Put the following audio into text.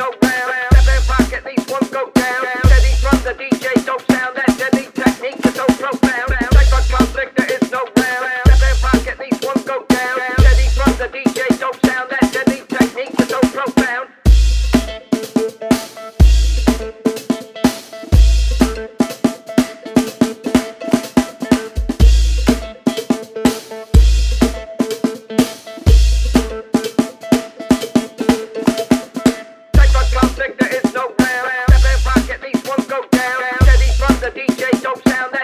around. Sound.